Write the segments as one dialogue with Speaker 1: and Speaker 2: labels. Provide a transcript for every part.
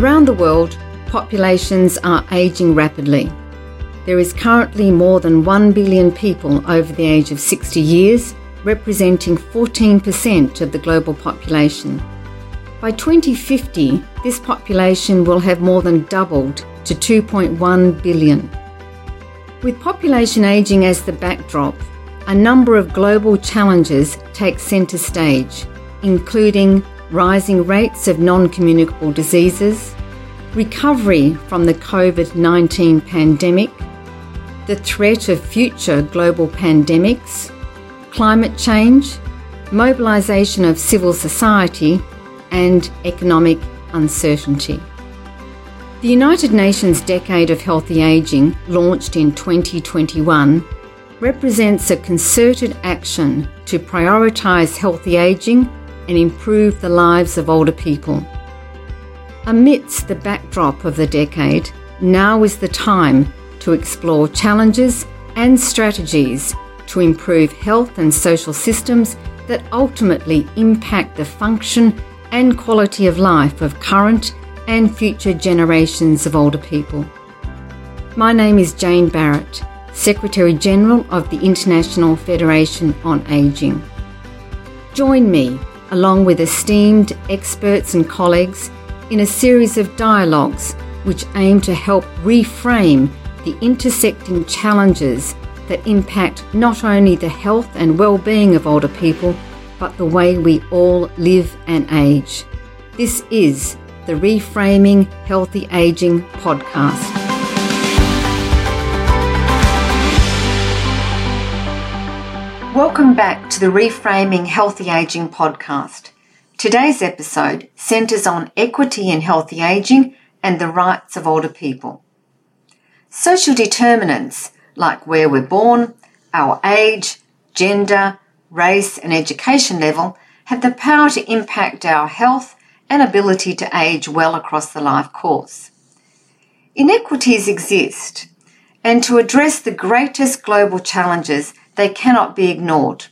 Speaker 1: Around the world, populations are ageing rapidly. There is currently more than 1 billion people over the age of 60 years, representing 14% of the global population. By 2050, this population will have more than doubled to 2.1 billion. With population ageing as the backdrop, a number of global challenges take centre stage, including rising rates of non communicable diseases, recovery from the COVID 19 pandemic, the threat of future global pandemics, climate change, mobilisation of civil society, and economic uncertainty. The United Nations Decade of Healthy Ageing, launched in 2021, represents a concerted action to prioritise healthy ageing and improve the lives of older people. Amidst the backdrop of the decade, now is the time to explore challenges and strategies to improve health and social systems that ultimately impact the function and quality of life of current and future generations of older people. My name is Jane Barrett, Secretary General of the International Federation on Aging. Join me, along with esteemed experts and colleagues, in a series of dialogues which aim to help reframe the intersecting challenges that impact not only the health and well-being of older people, but the way we all live and age. This is the Reframing Healthy Aging podcast. Welcome back to the Reframing Healthy Aging podcast. Today's episode centres on equity in healthy aging and the rights of older people. Social determinants like where we're born, our age, gender, race, and education level have the power to impact our health and ability to age well across the life course. Inequities exist, and to address the greatest global challenges, they cannot be ignored.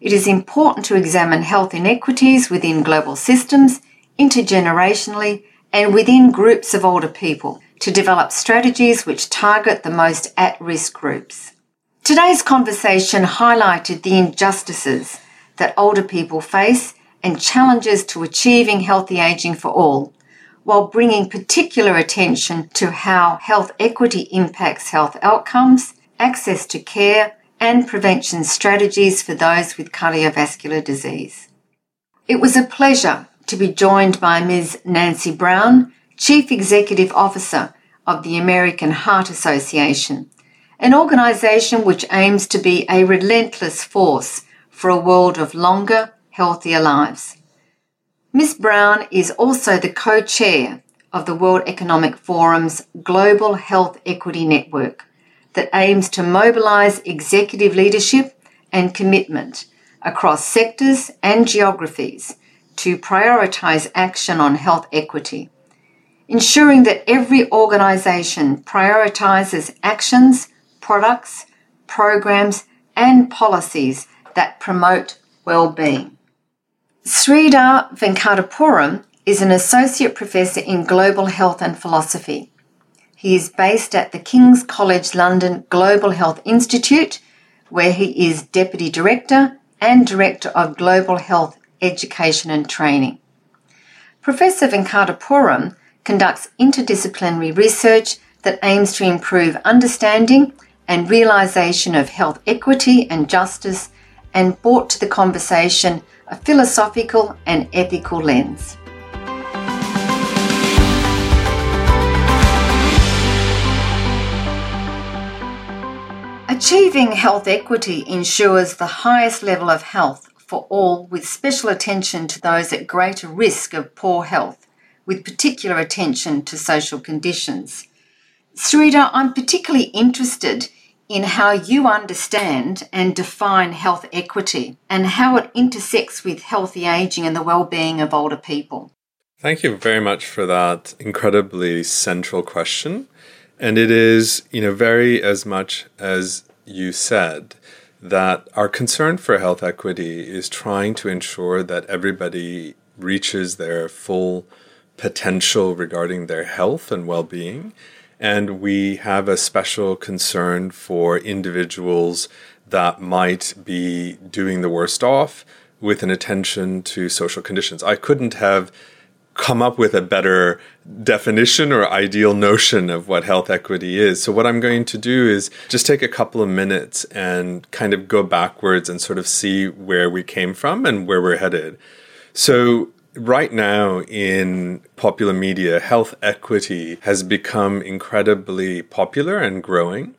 Speaker 1: It is important to examine health inequities within global systems, intergenerationally, and within groups of older people to develop strategies which target the most at risk groups. Today's conversation highlighted the injustices that older people face and challenges to achieving healthy aging for all, while bringing particular attention to how health equity impacts health outcomes, access to care, and prevention strategies for those with cardiovascular disease. It was a pleasure to be joined by Ms. Nancy Brown, Chief Executive Officer of the American Heart Association, an organisation which aims to be a relentless force for a world of longer, healthier lives. Ms. Brown is also the co chair of the World Economic Forum's Global Health Equity Network that aims to mobilise executive leadership and commitment across sectors and geographies to prioritise action on health equity, ensuring that every organisation prioritises actions, products, programs, and policies that promote well-being. Sridhar Venkatapuram is an associate professor in global health and philosophy. He is based at the King's College London Global Health Institute, where he is deputy director and director of global health education and training. Professor Venkatapuram conducts interdisciplinary research that aims to improve understanding and realization of health equity and justice and brought to the conversation a philosophical and ethical lens. Achieving health equity ensures the highest level of health for all, with special attention to those at greater risk of poor health, with particular attention to social conditions. Sridhar, I'm particularly interested in how you understand and define health equity and how it intersects with healthy aging and the well-being of older people.
Speaker 2: Thank you very much for that incredibly central question. And it is, you know, very as much as you said that our concern for health equity is trying to ensure that everybody reaches their full potential regarding their health and well being. And we have a special concern for individuals that might be doing the worst off with an attention to social conditions. I couldn't have come up with a better definition or ideal notion of what health equity is. So, what I'm going to do is just take a couple of minutes and kind of go backwards and sort of see where we came from and where we're headed. So, right now in popular media, health equity has become incredibly popular and growing.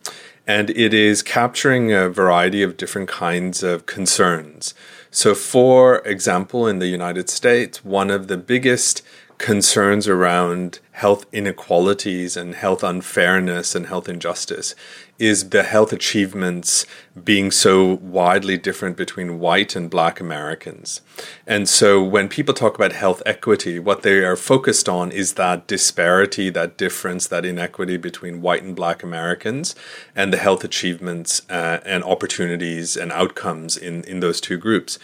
Speaker 2: And it is capturing a variety of different kinds of concerns. So, for example, in the United States, one of the biggest concerns around health inequalities and health unfairness and health injustice is the health achievements being so widely different between white and black Americans. And so when people talk about health equity, what they are focused on is that disparity, that difference, that inequity between white and black Americans and the health achievements uh, and opportunities and outcomes in, in those two groups.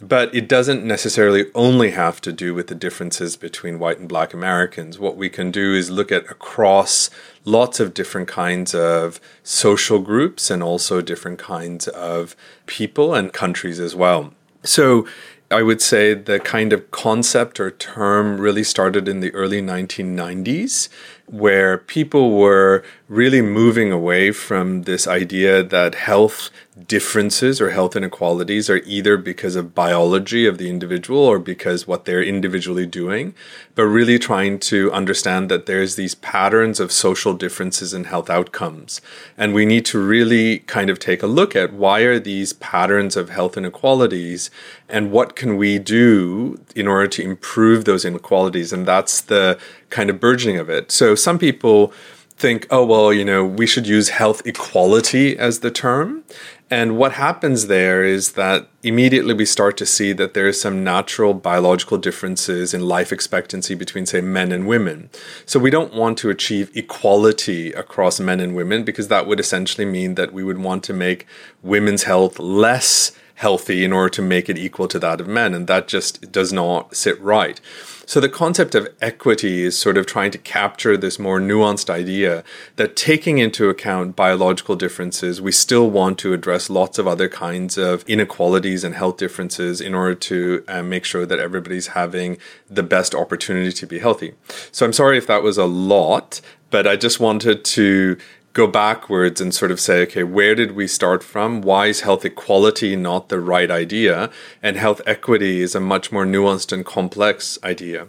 Speaker 2: But it doesn't necessarily only have to do with the differences between white and black Americans. What we can do is look at across lots of different kinds of social groups and also different kinds of people and countries as well. So I would say the kind of concept or term really started in the early 1990s, where people were really moving away from this idea that health differences or health inequalities are either because of biology of the individual or because what they're individually doing, but really trying to understand that there's these patterns of social differences in health outcomes. And we need to really kind of take a look at why are these patterns of health inequalities and what can we do in order to improve those inequalities? And that's the kind of burgeoning of it. So some people think, oh, well, you know, we should use health equality as the term. And what happens there is that immediately we start to see that there is some natural biological differences in life expectancy between, say, men and women. So we don't want to achieve equality across men and women because that would essentially mean that we would want to make women's health less healthy in order to make it equal to that of men. And that just does not sit right. So the concept of equity is sort of trying to capture this more nuanced idea that taking into account biological differences, we still want to address lots of other kinds of inequalities and health differences in order to uh, make sure that everybody's having the best opportunity to be healthy. So I'm sorry if that was a lot, but I just wanted to go backwards and sort of say, okay, where did we start from? Why is health equality not the right idea? And health equity is a much more nuanced and complex idea.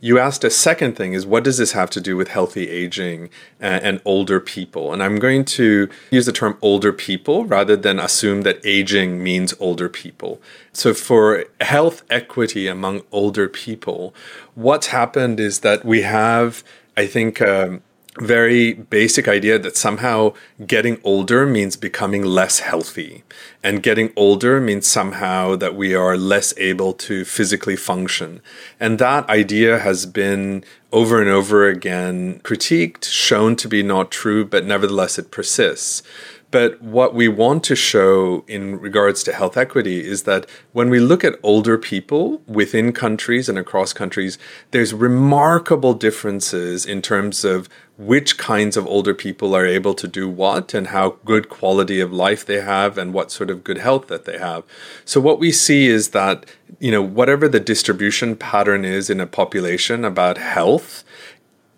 Speaker 2: You asked a second thing is what does this have to do with healthy aging and, and older people? And I'm going to use the term older people rather than assume that aging means older people. So for health equity among older people, what's happened is that we have, I think, um, very basic idea that somehow getting older means becoming less healthy. And getting older means somehow that we are less able to physically function. And that idea has been over and over again critiqued, shown to be not true, but nevertheless it persists. But what we want to show in regards to health equity is that when we look at older people within countries and across countries, there's remarkable differences in terms of which kinds of older people are able to do what and how good quality of life they have and what sort of good health that they have. So what we see is that, you know, whatever the distribution pattern is in a population about health,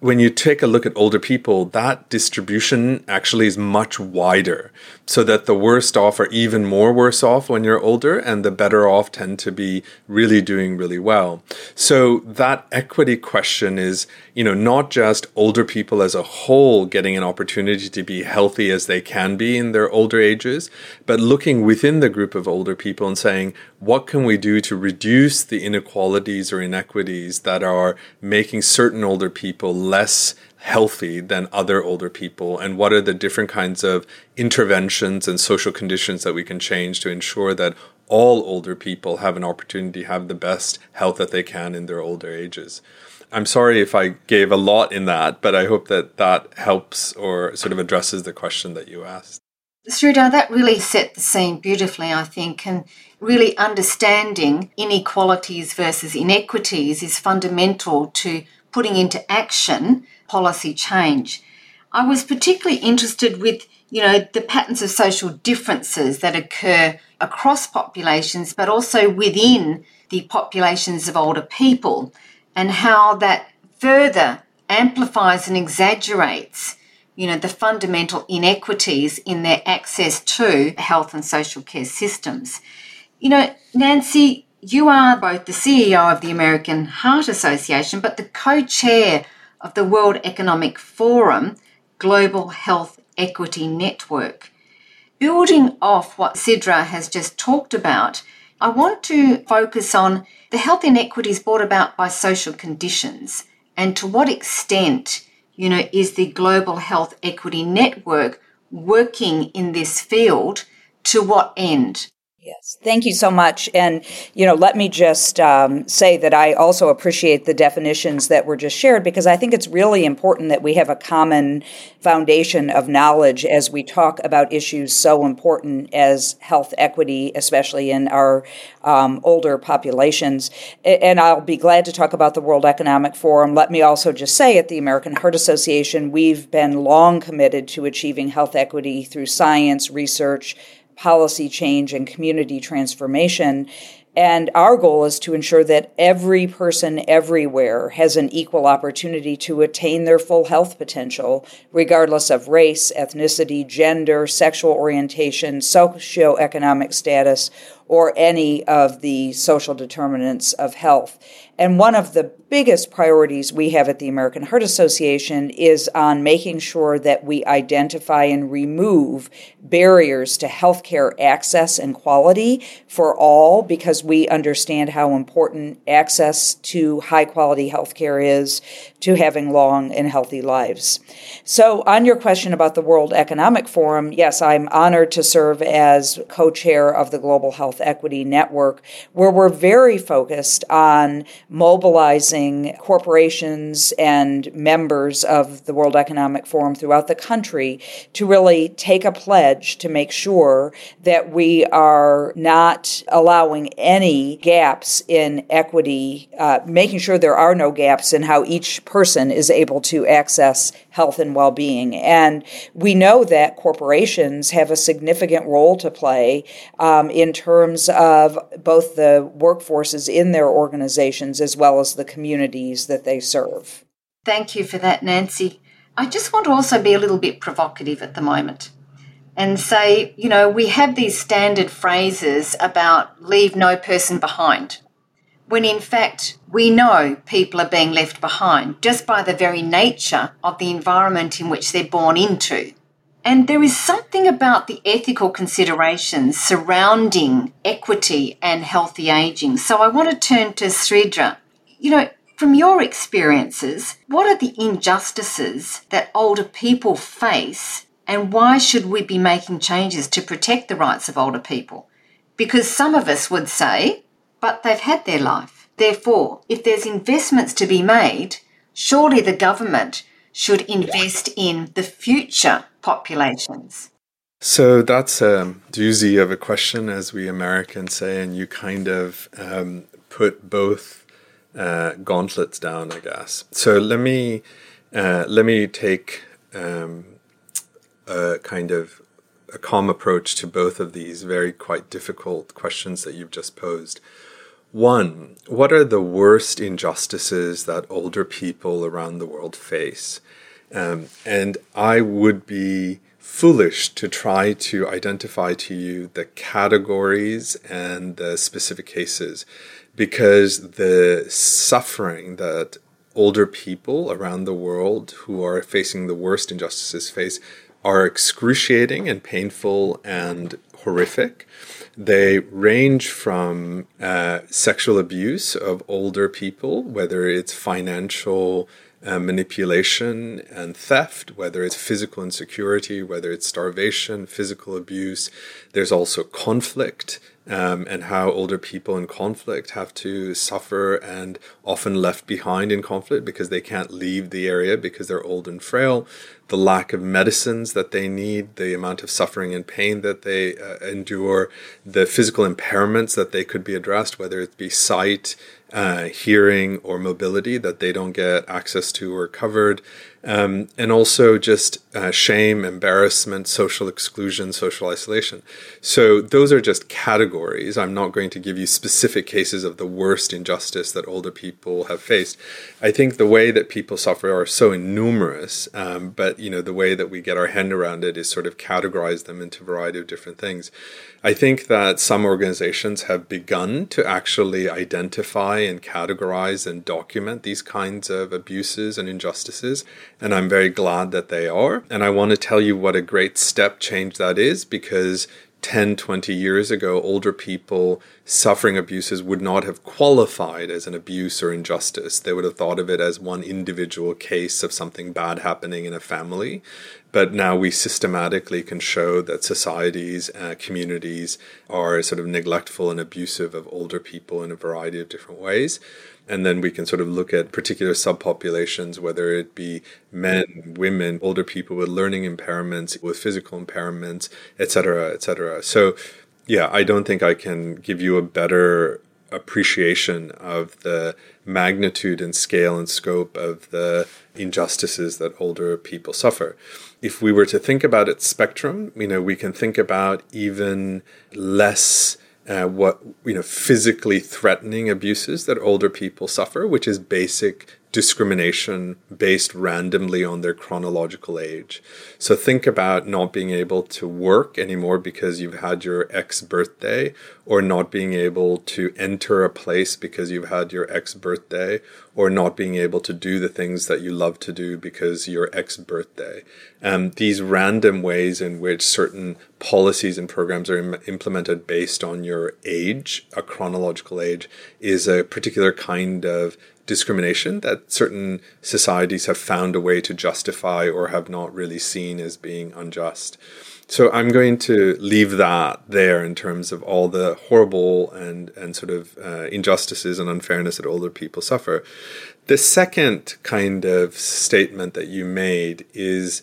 Speaker 2: when you take a look at older people, that distribution actually is much wider. So that the worst off are even more worse off when you're older, and the better off tend to be really doing really well. So that equity question is, you know, not just older people as a whole getting an opportunity to be healthy as they can be in their older ages, but looking within the group of older people and saying, what can we do to reduce the inequalities or inequities that are making certain older people less healthy than other older people and what are the different kinds of interventions and social conditions that we can change to ensure that all older people have an opportunity to have the best health that they can in their older ages. I'm sorry if I gave a lot in that, but I hope that that helps or sort of addresses the question that you asked.
Speaker 1: Sridhar, that really set the scene beautifully, I think, and really understanding inequalities versus inequities is fundamental to putting into action policy change. I was particularly interested with, you know, the patterns of social differences that occur across populations, but also within the populations of older people, and how that further amplifies and exaggerates you know the fundamental inequities in their access to health and social care systems you know nancy you are both the ceo of the american heart association but the co-chair of the world economic forum global health equity network building off what Sridhar has just talked about I want to focus on the health inequities brought about by social conditions and to what extent, you know, is the Global Health Equity Network working in this field to what end?
Speaker 3: Yes, thank you so much. And, you know, let me just um, say that I also appreciate the definitions that were just shared because I think it's really important that we have a common foundation of knowledge as we talk about issues so important as health equity, especially in our um, older populations. And I'll be glad to talk about the World Economic Forum. Let me also just say at the American Heart Association, we've been long committed to achieving health equity through science, research, policy change and community transformation. And our goal is to ensure that every person everywhere has an equal opportunity to attain their full health potential, regardless of race, ethnicity, gender, sexual orientation, socioeconomic status, or any of the social determinants of health. And one of the biggest priorities we have at the American Heart Association is on making sure that we identify and remove barriers to healthcare access and quality for all because we understand how important access to high quality healthcare is to having long and healthy lives. So, on your question about the World Economic Forum, yes, I'm honored to serve as co chair of the Global Health Equity Network, where we're very focused on mobilizing corporations and members of the World Economic Forum throughout the country to really take a pledge to make sure that we are not allowing any gaps in equity, uh, making sure there are no gaps in how each person is able to access health and well being. And we know that corporations have a significant role to play um, in terms of both the workforces in their organizations as well as the communities that they serve.
Speaker 1: Thank you for that, Nancy. I just want to also be a little bit provocative at the moment and say, you know, we have these standard phrases about leave no person behind, when in fact we know people are being left behind just by the very nature of the environment in which they're born into. And there is something about the ethical considerations surrounding equity and healthy aging. So I want to turn to Sridhar. You know, from your experiences, what are the injustices that older people face and why should we be making changes to protect the rights of older people? Because some of us would say, but they've had their life. Therefore, if there's investments to be made, surely the government should invest in the future populations.
Speaker 2: So that's a doozy of a question, as we Americans say, and you kind of um, put both uh, gauntlets down, I guess. So let me uh, let me take um, a kind of a calm approach to both of these very quite difficult questions that you've just posed. One, what are the worst injustices that older people around the world face? Um, and I would be foolish to try to identify to you the categories and the specific cases because the suffering that older people around the world who are facing the worst injustices face are excruciating and painful and horrific. They range from uh, sexual abuse of older people, whether it's financial uh, manipulation and theft, whether it's physical insecurity, whether it's starvation, physical abuse. There's also conflict um, and how older people in conflict have to suffer and often left behind in conflict because they can't leave the area because they're old and frail. The lack of medicines that they need, the amount of suffering and pain that they uh, endure, the physical impairments that they could be addressed, whether it be sight, uh, hearing or mobility that they don't get access to or covered. Um, and also just uh, shame, embarrassment, social exclusion, social isolation. So those are just categories. I'm not going to give you specific cases of the worst injustice that older people have faced. I think the way that people suffer are so numerous, um, but you know the way that we get our hand around it is sort of categorize them into a variety of different things. I think that some organizations have begun to actually identify and categorize and document these kinds of abuses and injustices. And I'm very glad that they are. And I want to tell you what a great step change that is because 10, 20 years ago, older people suffering abuses would not have qualified as an abuse or injustice. They would have thought of it as one individual case of something bad happening in a family. But now we systematically can show that societies, uh, communities are sort of neglectful and abusive of older people in a variety of different ways. And then we can sort of look at particular subpopulations, whether it be men, women, older people with learning impairments, with physical impairments, et cetera, et cetera. So, yeah, I don't think I can give you a better appreciation of the magnitude and scale and scope of the injustices that older people suffer. If we were to think about its spectrum, you know, we can think about even less uh, what you know physically threatening abuses that older people suffer, which is basic discrimination based randomly on their chronological age. So think about not being able to work anymore because you've had your ex birthday, or not being able to enter a place because you've had your ex birthday, or not being able to do the things that you love to do because your ex birthday. Um, these random ways in which certain policies and programs are Im- implemented based on your age, a chronological age, is a particular kind of discrimination that certain societies have found a way to justify or have not really seen as being unjust. So I'm going to leave that there in terms of all the horrible and and sort of uh, injustices and unfairness that older people suffer. The second kind of statement that you made is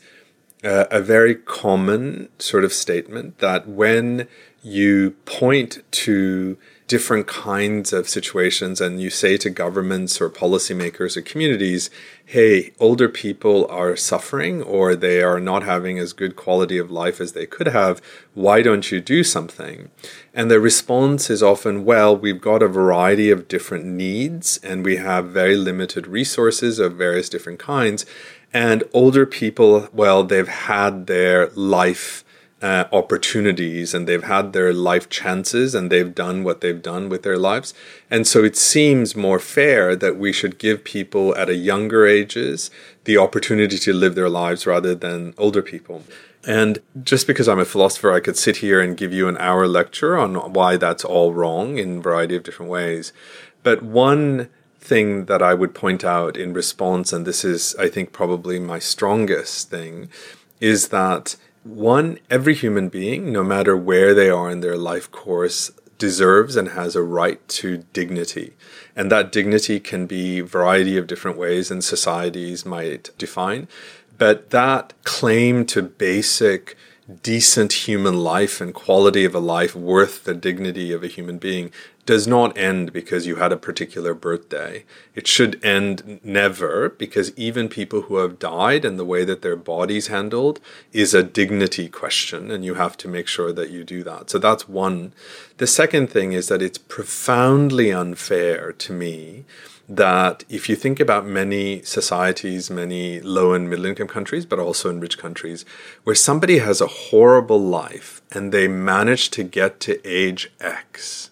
Speaker 2: uh, a very common sort of statement that when you point to different kinds of situations and you say to governments or policymakers or communities, hey, older people are suffering or they are not having as good quality of life as they could have, why don't you do something? And the response is often, well, we've got a variety of different needs and we have very limited resources of various different kinds. And older people, well, they've had their life uh, opportunities and they've had their life chances and they've done what they've done with their lives. And so it seems more fair that we should give people at a younger ages the opportunity to live their lives rather than older people. And just because I'm a philosopher, I could sit here and give you an hour lecture on why that's all wrong in a variety of different ways. But one thing that I would point out in response, and this is, I think, probably my strongest thing, is that one, every human being, no matter where they are in their life course, deserves and has a right to dignity. And that dignity can be a variety of different ways and societies might define. But that claim to basic decent human life and quality of a life worth the dignity of a human being does not end because you had a particular birthday. It should end never because even people who have died and the way that their bodies handled is a dignity question and you have to make sure that you do that. So that's one. The second thing is that it's profoundly unfair to me that if you think about many societies, many low and middle income countries, but also in rich countries, where somebody has a horrible life and they manage to get to age X,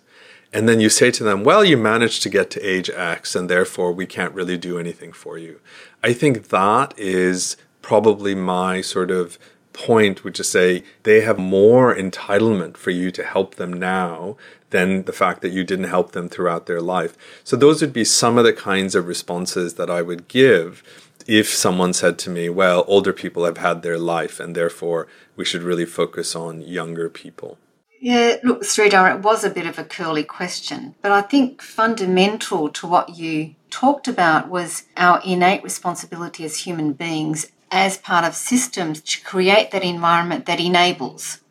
Speaker 2: and then you say to them, well, you managed to get to age X, and therefore we can't really do anything for you. I think that is probably my sort of point, which is say they have more entitlement for you to help them now than the fact that you didn't help them throughout their life. So those would be some of the kinds of responses that I would give if someone said to me, well, older people have had their life and therefore we should really focus on younger people.
Speaker 1: Yeah, look, Sridhar, it was a bit of a curly question, but I think fundamental to what you talked about was our innate responsibility as human beings as part of systems to create that environment that enables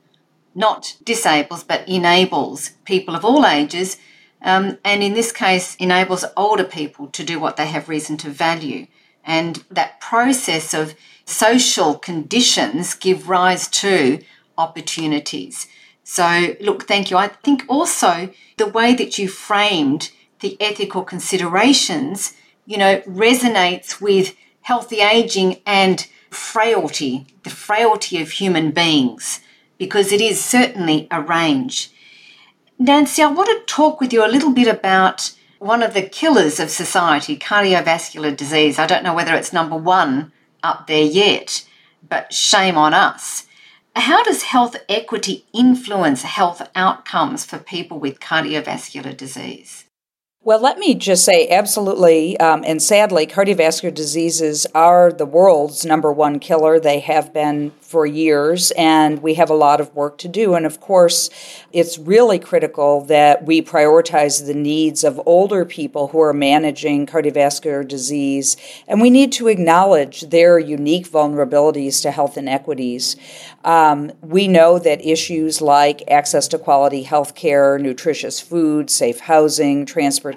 Speaker 1: not disables, but enables people of all ages Um, and in this case, enables older people to do what they have reason to value. And that process of social conditions give rise to opportunities. So, look, thank you. I think also the way that you framed the ethical considerations, you know, resonates with healthy aging and frailty, the frailty of human beings, because it is certainly a range. Nancy, I want to talk with you a little bit about one of the killers of society, cardiovascular disease. I don't know whether it's number one up there yet, but shame on us. How does health equity influence health outcomes for people with cardiovascular disease?
Speaker 3: Well, let me just say absolutely, um, and sadly, cardiovascular diseases are the world's number one killer. They have been for years, and we have a lot of work to do. And of course, it's really critical that we prioritize the needs of older people who are managing cardiovascular disease, and we need to acknowledge their unique vulnerabilities to health inequities. Um, we know that issues like access to quality health care, nutritious food, safe housing,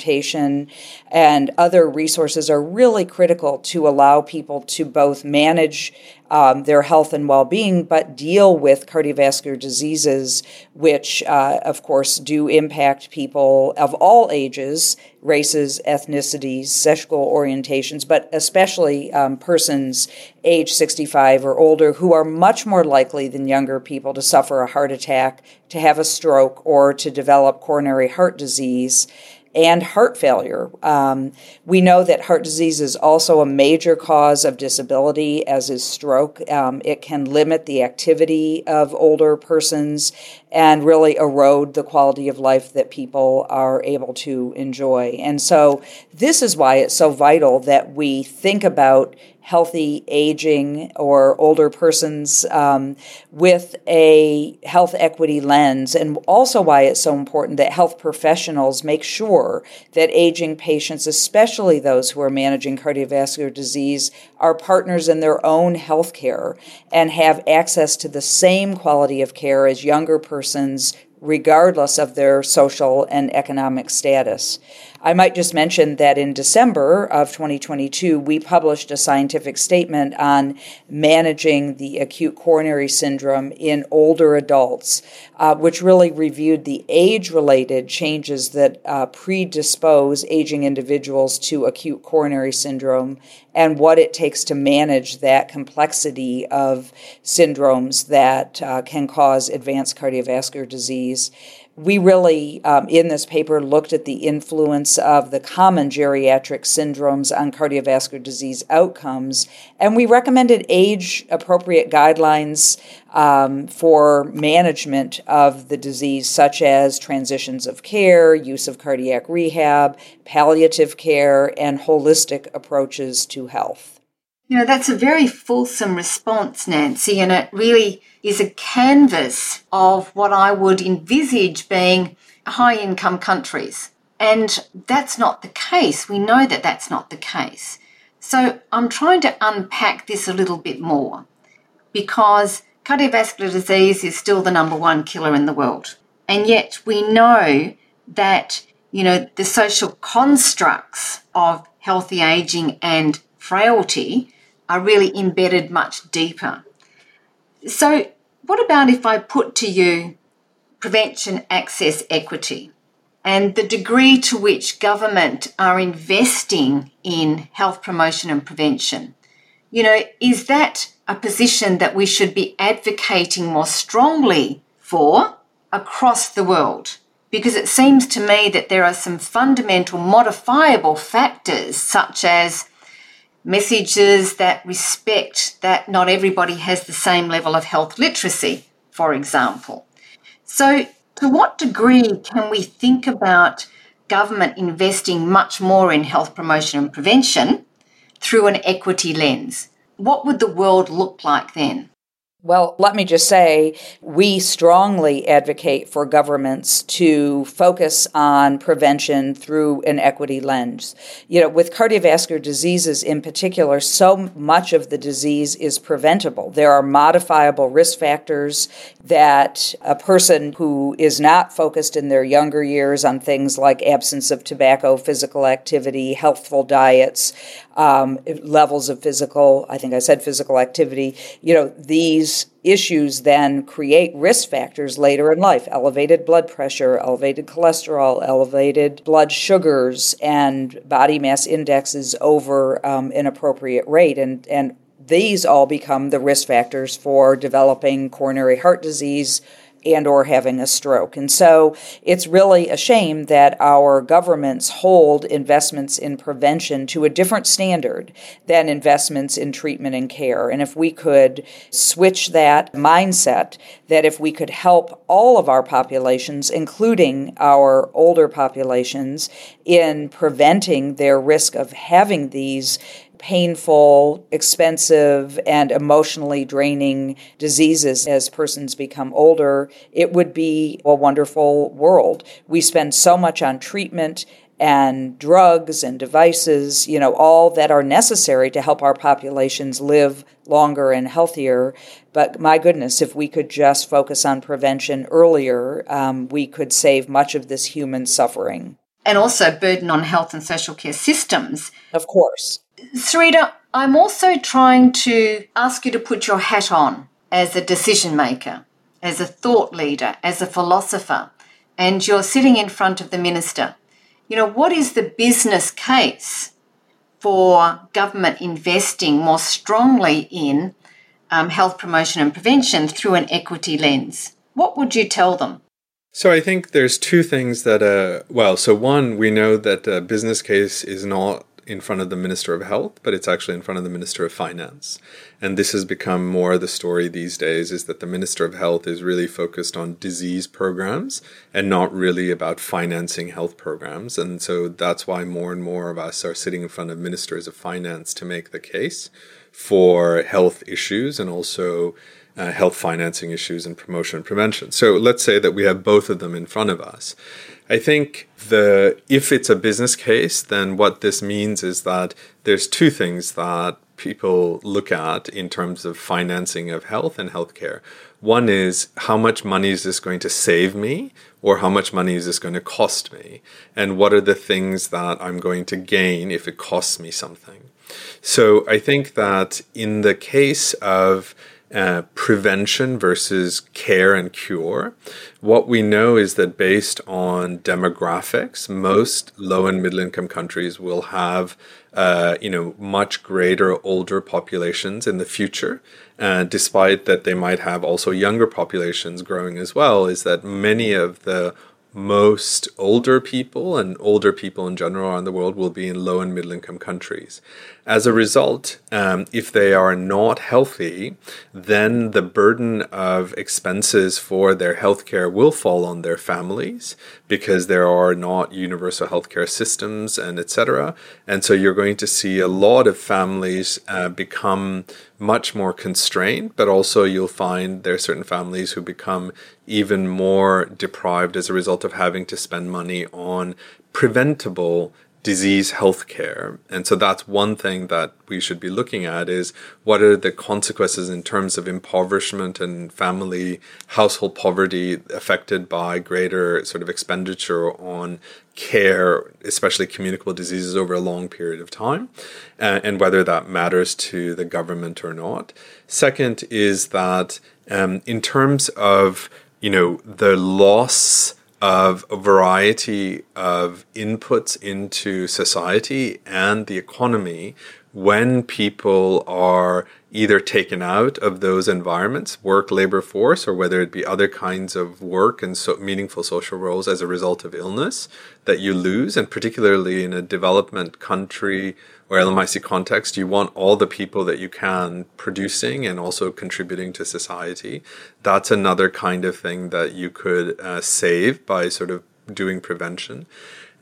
Speaker 3: transportation, and other resources are really critical to allow people to both manage um, their health and well being, but deal with cardiovascular diseases, which, uh, of course, do impact people of all ages, races, ethnicities, sexual orientations, but especially um, persons age 65 or older who are much more likely than younger people to suffer a heart attack, to have a stroke, or to develop coronary heart disease and heart failure. Um, we know that heart disease is also a major cause of disability, as is stroke. Um, it can limit the activity of older persons and really erode the quality of life that people are able to enjoy. And so, this is why it's so vital that we think about healthy aging or older persons um, with a health equity lens, and also why it's so important that health professionals make sure that aging patients, especially those who are managing cardiovascular disease, are partners in their own health care and have access to the same quality of care as younger persons regardless of their social and economic status. I might just mention that in December of 2022, we published a scientific statement on managing the acute coronary syndrome in older adults, uh, which really reviewed the age related changes that uh, predispose aging individuals to acute coronary syndrome and what it takes to manage that complexity of syndromes that uh, can cause advanced cardiovascular disease we really, um, in this paper, looked at the influence of the common geriatric syndromes on cardiovascular disease outcomes, and we recommended age appropriate guidelines um, for management of the disease, such as transitions of care, use of cardiac rehab, palliative care, and holistic approaches to health.
Speaker 1: You know, that's a very fulsome response, Nancy, and it really is a canvas of what I would envisage being high income countries. And that's not the case. We know that that's not the case. So I'm trying to unpack this a little bit more because cardiovascular disease is still the number one killer in the world. And yet we know that, you know, the social constructs of healthy aging and frailty are really embedded much deeper. So, what about if I put to you prevention access equity and the degree to which government are investing in health promotion and prevention? You know, is that a position that we should be advocating more strongly for across the world? Because it seems to me that there are some fundamental modifiable factors, such as messages that respect that not everybody has the same level of health literacy, for example. So, to what degree can we think about government investing much more in health promotion and prevention through an equity lens? What would the world look like then?
Speaker 3: Well, let me just say, we strongly advocate for governments to focus on prevention through an equity lens. You know, with cardiovascular diseases in particular, so much of the disease is preventable. There are modifiable risk factors that a person who is not focused in their younger years on things like absence of tobacco, physical activity, healthful diets, um, levels of physical, I think I said physical activity, you know, these issues then create risk factors later in life elevated blood pressure, elevated cholesterol, elevated blood sugars, and body mass indexes over um, an appropriate rate. And, and these all become the risk factors for developing coronary heart disease and or having a stroke. And so it's really a shame that our governments hold investments in prevention to a different standard than investments in treatment and care. And if we could switch that mindset that if we could help all of our populations including our older populations in preventing their risk of having these painful, expensive, and emotionally draining diseases as persons become older, it would be a wonderful world. We spend so much on treatment and drugs and devices, you know, all that are necessary to help our populations live longer and healthier. But my goodness, if we could just focus on prevention earlier, um, we could save much of this human suffering.
Speaker 1: And also burden on health and social care systems.
Speaker 3: Of course.
Speaker 1: Sridhar, I'm also trying to ask you to put your hat on as a decision maker, as a thought leader, as a philosopher, and you're sitting in front of the minister. You know, what is the business case for government investing more strongly in um, health promotion and prevention through an equity lens? What would you tell them?
Speaker 2: So I think there's two things that, uh, well, so one, we know that a business case is not in front of the Minister of Health, but it's actually in front of the Minister of Finance. And this has become more the story these days is that the Minister of Health is really focused on disease programs and not really about financing health programs. And so that's why more and more of us are sitting in front of ministers of finance to make the case for health issues and also uh, health financing issues and promotion and prevention. So let's say that we have both of them in front of us. I think the if it's a business case, then what this means is that there's two things that people look at in terms of financing of health and healthcare. One is how much money is this going to save me, or how much money is this going to cost me, and what are the things that I'm going to gain if it costs me something. So I think that in the case of uh, prevention versus care and cure. What we know is that based on demographics, most low and middle income countries will have uh, you know much greater older populations in the future. Uh, despite that, they might have also younger populations growing as well. Is that many of the most older people and older people in general around the world will be in low and middle income countries. As a result, um, if they are not healthy, then the burden of expenses for their healthcare will fall on their families because there are not universal healthcare systems and etc. And so you're going to see a lot of families uh, become much more constrained, but also you'll find there are certain families who become even more deprived as a result of having to spend money on preventable disease healthcare. And so that's one thing that we should be looking at is what are the consequences in terms of impoverishment and family household poverty affected by greater sort of expenditure on care, especially communicable diseases over a long period of time, uh, and whether that matters to the government or not. Second is that um, in terms of you know the loss of a variety of inputs into society and the economy when people are either taken out of those environments, work labor force, or whether it be other kinds of work and so meaningful social roles as a result of illness that you lose, and particularly in a development country or LMIC context, you want all the people that you can producing and also contributing to society. That's another kind of thing that you could uh, save by sort of doing prevention.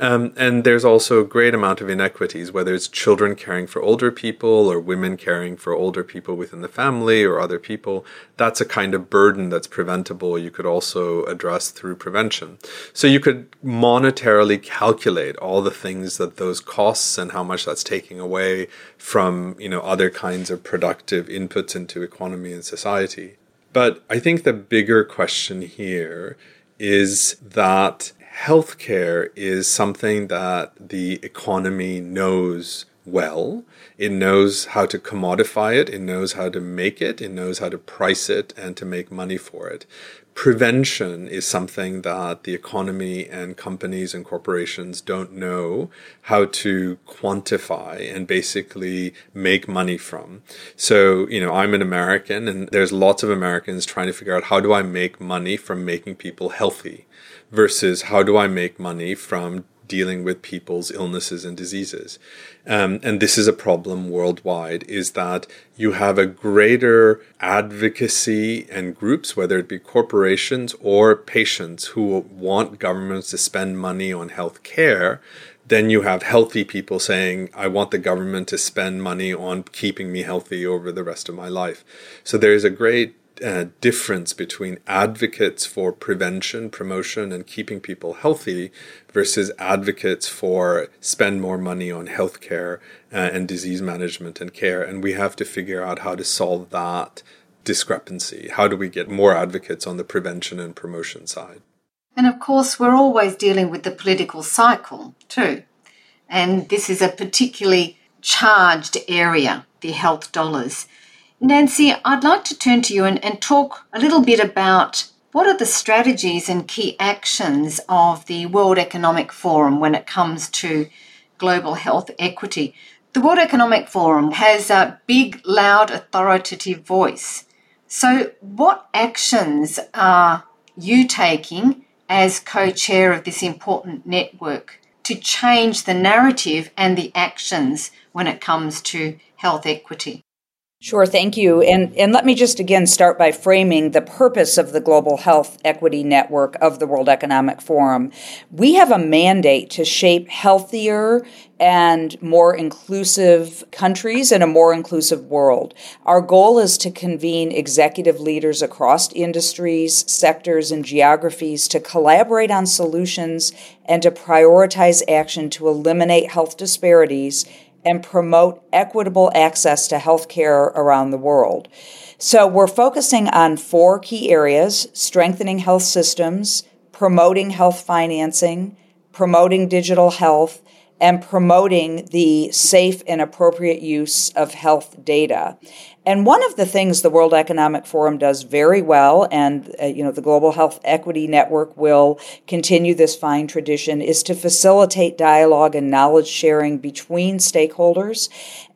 Speaker 2: Um, and there's also a great amount of inequities, whether it's children caring for older people or women caring for older people within the family or other people. That's a kind of burden that's preventable. You could also address through prevention. So you could monetarily calculate all the things that those costs and how much that's taking away from, you know, other kinds of productive inputs into economy and society. But I think the bigger question here is that healthcare is something that the economy knows well. It knows how to commodify it, it knows how to make it, it knows how to price it and to make money for it. Prevention is something that the economy and companies and corporations don't know how to quantify and basically make money from. So, you know, I'm an American and there's lots of Americans trying to figure out how do I make money from making people healthy versus how do I make money from dealing with people's illnesses and diseases. Um, and this is a problem worldwide is that you have a greater advocacy and groups, whether it be corporations or patients who want governments to spend money on health care. Then you have healthy people saying, I want the government to spend money on keeping me healthy over the rest of my life. So there's a great uh, difference between advocates for prevention, promotion, and keeping people healthy versus advocates for spend more money on healthcare uh, and disease management and care. And we have to figure out how to solve that discrepancy. How do we get more advocates on the prevention and promotion side?
Speaker 1: And of course, we're always dealing with the political cycle too. And this is a particularly charged area, the health dollars. Nancy, I'd like to turn to you and, and talk a little bit about what are the strategies and key actions of the World Economic Forum when it comes to global health equity. The World Economic Forum has a big, loud, authoritative voice. So, what actions are you taking as co chair of this important network to change the narrative and the actions when it comes to health equity?
Speaker 3: Sure, thank you. And, and let me just again start by framing the purpose of the Global Health Equity Network of the World Economic Forum. We have a mandate to shape healthier and more inclusive countries and a more inclusive world. Our goal is to convene executive leaders across industries, sectors, and geographies to collaborate on solutions and to prioritize action to eliminate health disparities and promote equitable access to health care around the world. So we're focusing on four key areas strengthening health systems, promoting health financing, promoting digital health, and promoting the safe and appropriate use of health data. And one of the things the World Economic Forum does very well, and uh, you know the Global Health Equity Network will continue this fine tradition, is to facilitate dialogue and knowledge sharing between stakeholders,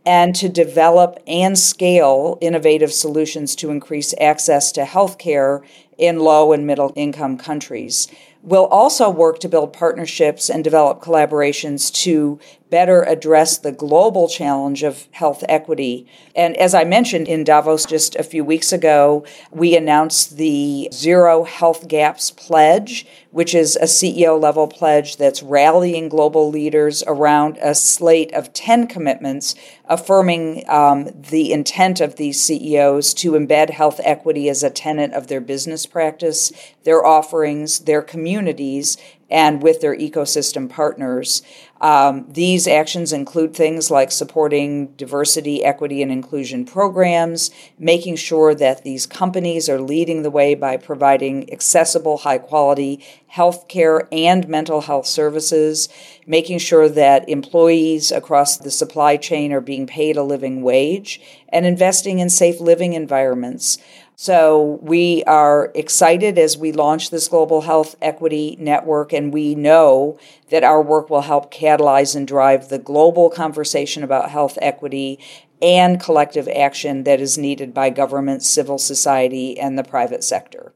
Speaker 3: and to develop and scale innovative solutions to increase access to health care in low and middle income countries. We'll also work to build partnerships and develop collaborations to better address the global challenge of health equity. And as I mentioned in Davos just a few weeks ago, we announced the Zero Health Gaps Pledge, which is a CEO level pledge that's rallying global leaders around a slate of 10 commitments affirming um, the intent of these CEOs to embed health equity as a tenet of their business practice, their offerings, their communities, and with their ecosystem partners. Um, these actions include things like supporting diversity, equity, and inclusion programs, making sure that these companies are leading the way by providing accessible, high quality health care and mental health services, making sure that employees across the supply chain are being paid a living wage, and investing in safe living environments. So we are excited as we launch this Global Health Equity Network, and we know that our work will help catalyze and drive the global conversation about health equity and collective action that is needed by government, civil society, and the private sector.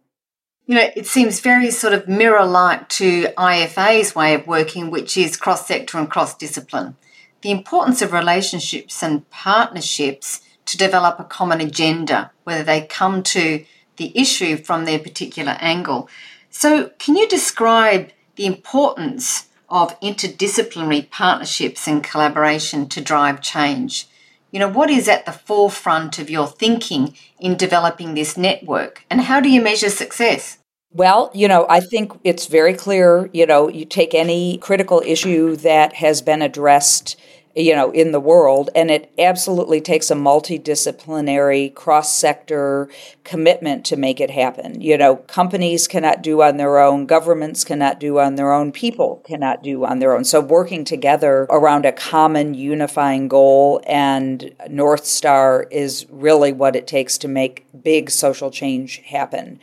Speaker 1: You know, it seems very sort of mirror like to IFA's way of working, which is cross sector and cross discipline. The importance of relationships and partnerships to develop a common agenda, whether they come to the issue from their particular angle. So, can you describe the importance of interdisciplinary partnerships and collaboration to drive change. You know, what is at the forefront of your thinking in developing this network and how do you measure success?
Speaker 3: Well, you know, I think it's very clear, you know, you take any critical issue that has been addressed you know in the world and it absolutely takes a multidisciplinary cross-sector commitment to make it happen. You know companies cannot do on their own governments cannot do on their own people cannot do on their own. So working together around a common unifying goal and north star is really what it takes to make big social change happen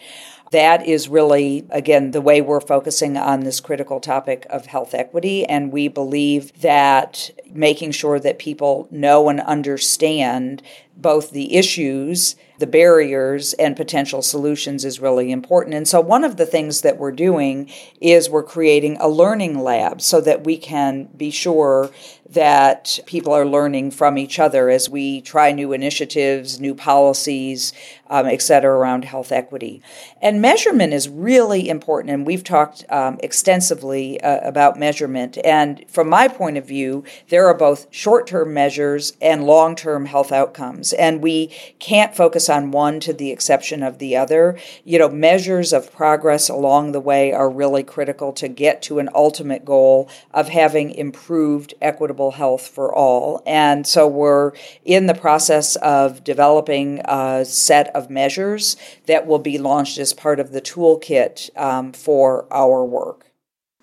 Speaker 3: that is really, again, the way we're focusing on this critical topic of health equity. And we believe that making sure that people know and understand both the issues, the barriers, and potential solutions is really important. And so, one of the things that we're doing is we're creating a learning lab so that we can be sure that people are learning from each other as we try new initiatives, new policies, um, et cetera, around health equity. And measurement is really important, and we've talked um, extensively uh, about measurement. And from my point of view, there are both short term measures and long term health outcomes. And we can't focus on one to the exception of the other. You know, measures of progress along the way are really critical to get to an ultimate goal of having improved equitable health for all. And so we're in the process of developing a set of measures that will be launched as part of the toolkit um, for our work.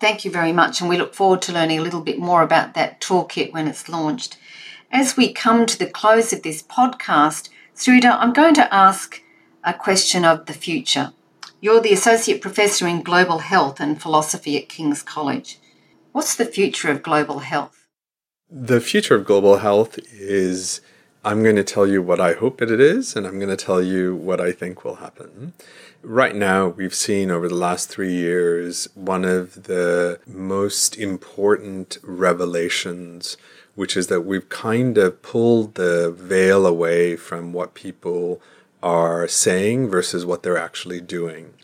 Speaker 1: Thank you very much, and we look forward to learning a little bit more about that toolkit when it's launched. As we come to the close of this podcast, Sridhar, I'm going to ask a question of the future. You're the Associate Professor in Global Health and Philosophy at King's College. What's the future of global health?
Speaker 2: The future of global health is I'm going to tell you what I hope it is, and I'm going to tell you what I think will happen. Right now, we've seen over the last three years one of the most important revelations, which is that we've kind of pulled the veil away from what people are saying versus what they're actually doing.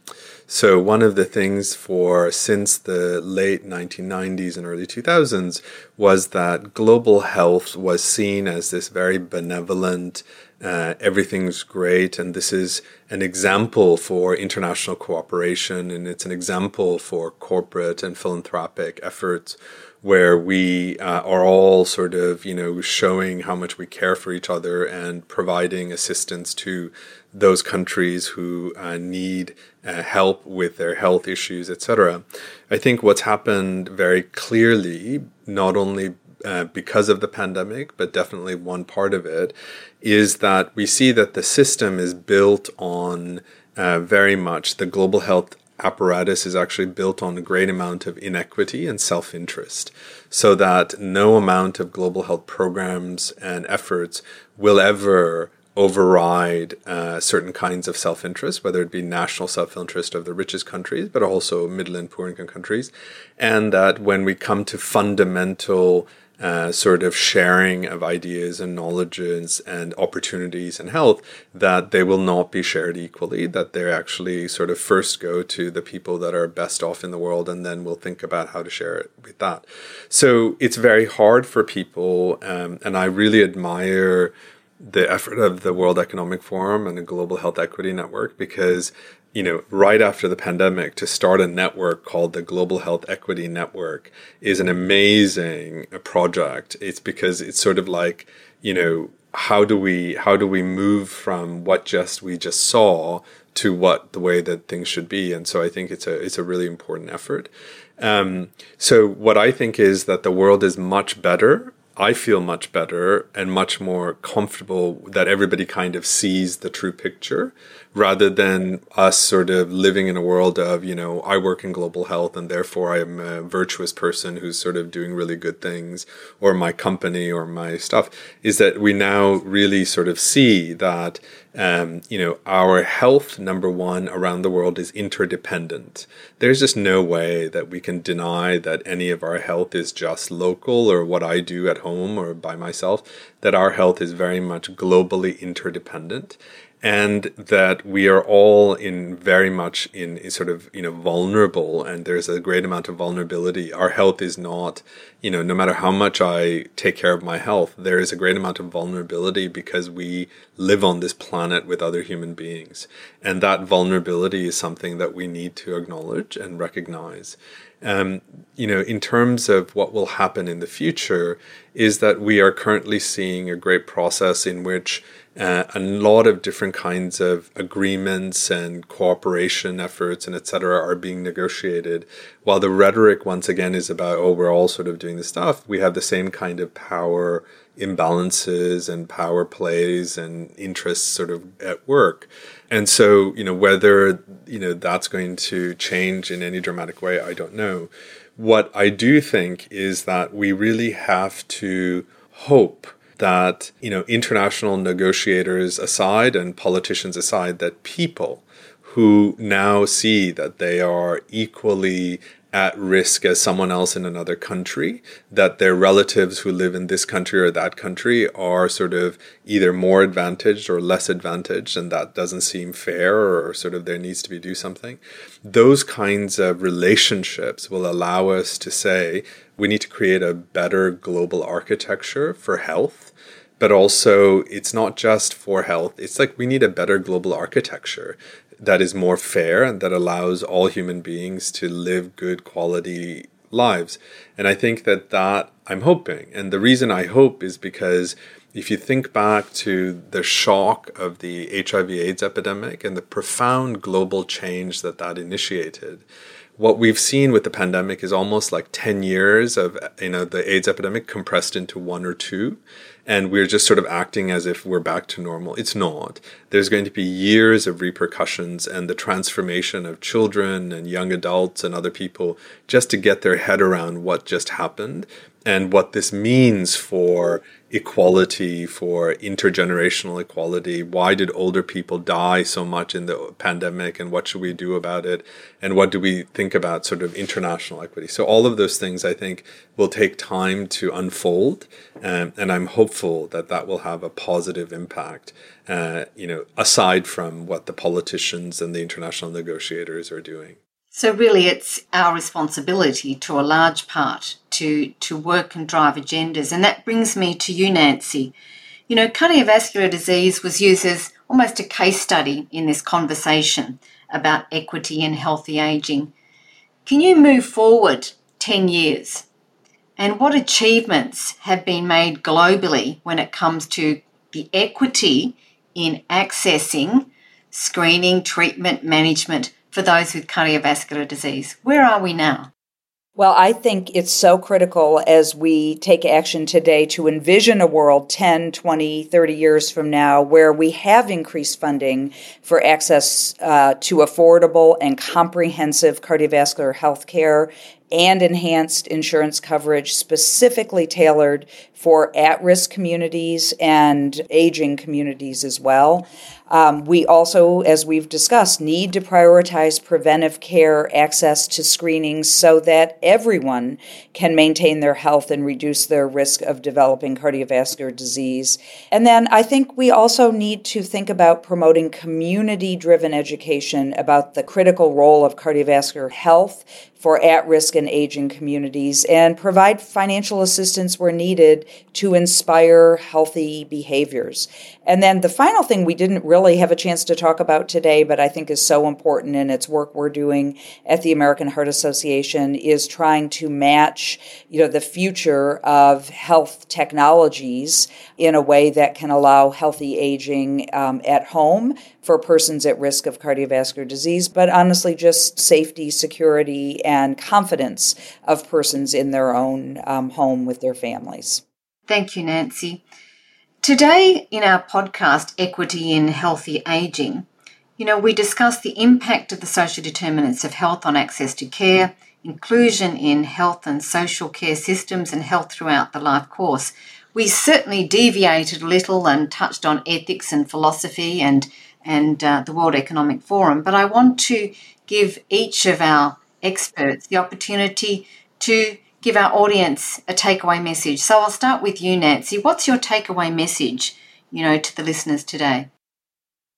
Speaker 2: So one of the things for since the late 1990s and early 2000s was that global health was seen as this very benevolent, uh, everything's great, and this is an example for international cooperation, and it's an example for corporate and philanthropic efforts where we uh, are all sort of you know showing how much we care for each other and providing assistance to those countries who uh, need uh, help with their health issues, etc. I think what's happened very clearly, not only uh, because of the pandemic, but definitely one part of it, is that we see that the system is built on uh, very much the global health apparatus is actually built on a great amount of inequity and self interest, so that no amount of global health programs and efforts will ever override uh, certain kinds of self interest, whether it be national self interest of the richest countries, but also middle and poor income countries. And that when we come to fundamental uh, sort of sharing of ideas and knowledges and opportunities and health that they will not be shared equally that they actually sort of first go to the people that are best off in the world and then we'll think about how to share it with that so it's very hard for people um, and i really admire the effort of the world economic forum and the global health equity network because you know, right after the pandemic to start a network called the Global Health Equity Network is an amazing project. It's because it's sort of like, you know, how do we how do we move from what just we just saw to what the way that things should be? And so I think it's a it's a really important effort. Um, so what I think is that the world is much better I feel much better and much more comfortable that everybody kind of sees the true picture rather than us sort of living in a world of, you know, I work in global health and therefore I am a virtuous person who's sort of doing really good things or my company or my stuff is that we now really sort of see that um, you know, our health, number one, around the world is interdependent. There's just no way that we can deny that any of our health is just local or what I do at home or by myself, that our health is very much globally interdependent. And that we are all in very much in sort of you know vulnerable and there's a great amount of vulnerability. Our health is not you know no matter how much i take care of my health there is a great amount of vulnerability because we live on this planet with other human beings. And that vulnerability is something that we need to acknowledge and recognize. Um, you know, in terms of what will happen in the future, is that we are currently seeing a great process in which uh, a lot of different kinds of agreements and cooperation efforts and etc. are being negotiated. While the rhetoric once again is about oh we're all sort of doing this stuff, we have the same kind of power imbalances and power plays and interests sort of at work. And so, you know, whether, you know, that's going to change in any dramatic way, I don't know. What I do think is that we really have to hope that, you know, international negotiators aside and politicians aside, that people who now see that they are equally at risk as someone else in another country, that their relatives who live in this country or that country are sort of either more advantaged or less advantaged, and that doesn't seem fair or sort of there needs to be do something. Those kinds of relationships will allow us to say we need to create a better global architecture for health but also it's not just for health. It's like we need a better global architecture that is more fair and that allows all human beings to live good quality lives. And I think that that I'm hoping. And the reason I hope is because if you think back to the shock of the HIV AIDS epidemic and the profound global change that that initiated, what we've seen with the pandemic is almost like 10 years of you know the AIDS epidemic compressed into one or two and we're just sort of acting as if we're back to normal. It's not. There's going to be years of repercussions and the transformation of children and young adults and other people just to get their head around what just happened and what this means for equality, for intergenerational equality. Why did older people die so much in the pandemic, and what should we do about it? And what do we think about sort of international equity? So, all of those things I think will take time to unfold, um, and I'm hopeful that that will have a positive impact. Uh, you know, aside from what the politicians and the international negotiators are doing.
Speaker 1: So really it's our responsibility to a large part to, to work and drive agendas. And that brings me to you, Nancy. You know, cardiovascular disease was used as almost a case study in this conversation about equity and healthy aging. Can you move forward 10 years? And what achievements have been made globally when it comes to the equity in accessing screening, treatment, management for those with cardiovascular disease. Where are we now?
Speaker 3: Well, I think it's so critical as we take action today to envision a world 10, 20, 30 years from now where we have increased funding for access uh, to affordable and comprehensive cardiovascular health care and enhanced insurance coverage specifically tailored for at risk communities and aging communities as well. Um, we also, as we've discussed, need to prioritize preventive care access to screenings so that everyone can maintain their health and reduce their risk of developing cardiovascular disease. And then I think we also need to think about promoting community driven education about the critical role of cardiovascular health for at risk and aging communities and provide financial assistance where needed to inspire healthy behaviors. And then the final thing we didn't really have a chance to talk about today, but I think is so important and it's work we're doing at the American Heart Association is trying to match, you know, the future of health technologies in a way that can allow healthy aging um, at home for persons at risk of cardiovascular disease, but honestly, just safety, security, and confidence of persons in their own um, home with their families.
Speaker 1: Thank you, Nancy. Today, in our podcast, Equity in Healthy Aging, you know, we discuss the impact of the social determinants of health on access to care, inclusion in health and social care systems, and health throughout the life course. We certainly deviated a little and touched on ethics and philosophy and and uh, the World Economic Forum. But I want to give each of our experts the opportunity to give our audience a takeaway message. So I'll start with you, Nancy. What's your takeaway message, you know, to the listeners today?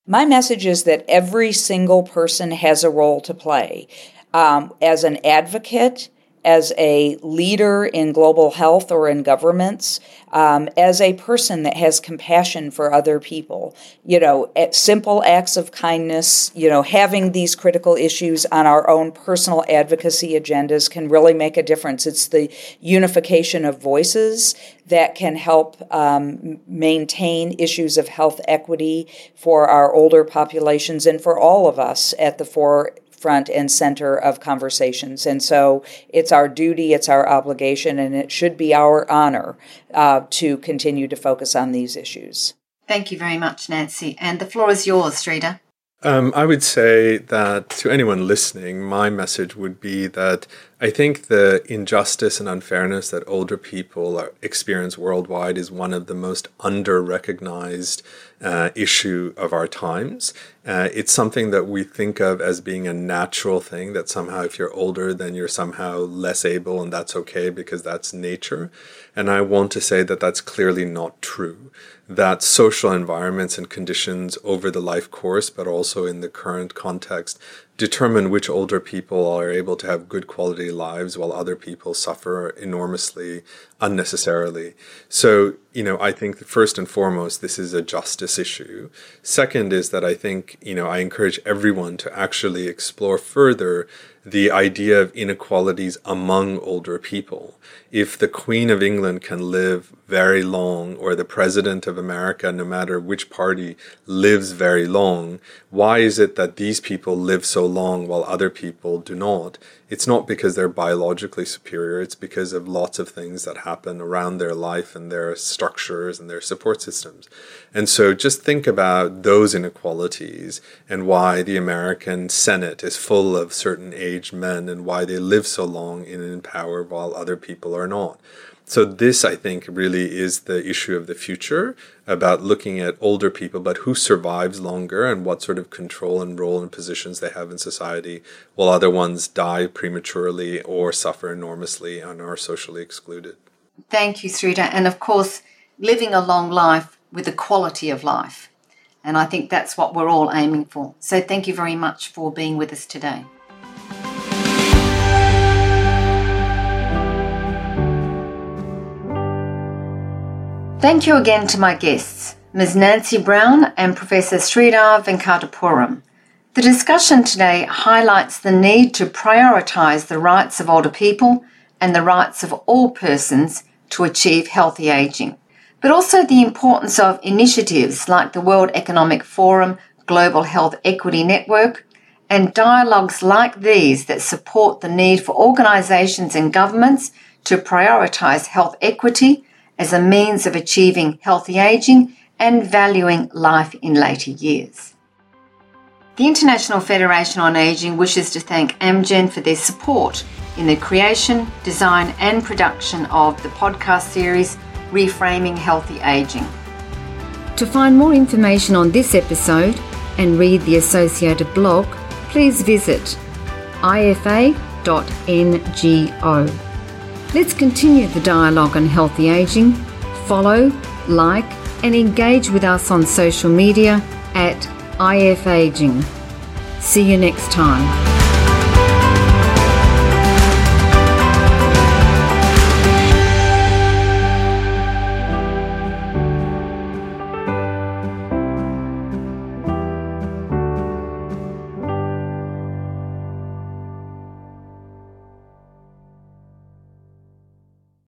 Speaker 3: My message is that every single person has a role to play. Um, as an advocate, as a leader in global health or in governments, um, as a person that has compassion for other people. You know, simple acts of kindness, you know, having these critical issues on our own personal advocacy agendas can really make a difference. It's the unification of voices that can help um, maintain issues of health equity for our older populations and for all of us at the fore front and center of conversations. And so it's our duty, it's our obligation, and it should be our honor uh, to continue to focus on these issues.
Speaker 1: Thank you very much, Nancy. And the floor is yours, Sridhar.
Speaker 2: Um, I would say that to anyone listening, my message would be that I think the injustice and unfairness that older people are, experience worldwide is one of the most under recognized uh, issue of our times. Uh, it's something that we think of as being a natural thing that somehow if you're older, then you're somehow less able, and that's okay because that's nature. And I want to say that that's clearly not true that social environments and conditions over the life course, but also in the current context, determine which older people are able to have good quality lives while other people suffer enormously unnecessarily. So, you know, I think first and foremost, this is a justice issue. Second is that I think, you know, I encourage everyone to actually explore further the idea of inequalities among older people. If the Queen of England can live very long, or the President of America, no matter which party, lives very long, why is it that these people live so long while other people do not? It's not because they're biologically superior, it's because of lots of things that happen around their life and their structures and their support systems. And so just think about those inequalities and why the American Senate is full of certain aged men and why they live so long in power while other people are not. So this, I think, really is the issue of the future about looking at older people, but who survives longer and what sort of control and role and positions they have in society, while other ones die prematurely or suffer enormously and are socially excluded.
Speaker 1: Thank you, Sridhar. And of course, living a long life with the quality of life. And I think that's what we're all aiming for. So thank you very much for being with us today. Thank you again to my guests, Ms. Nancy Brown and Professor Sridhar Venkatapuram. The discussion today highlights the need to prioritise the rights of older people and the rights of all persons to achieve healthy ageing, but also the importance of initiatives like the World Economic Forum Global Health Equity Network and dialogues like these that support the need for organisations and governments to prioritise health equity as a means of achieving healthy aging and valuing life in later years. The International Federation on Aging wishes to thank Amgen for their support in the creation, design, and production of the podcast series Reframing Healthy Aging. To find more information on this episode and read the associated blog, please visit ifa.ngo. Let's continue the dialogue on healthy aging. Follow, like, and engage with us on social media at IF Aging. See you next time.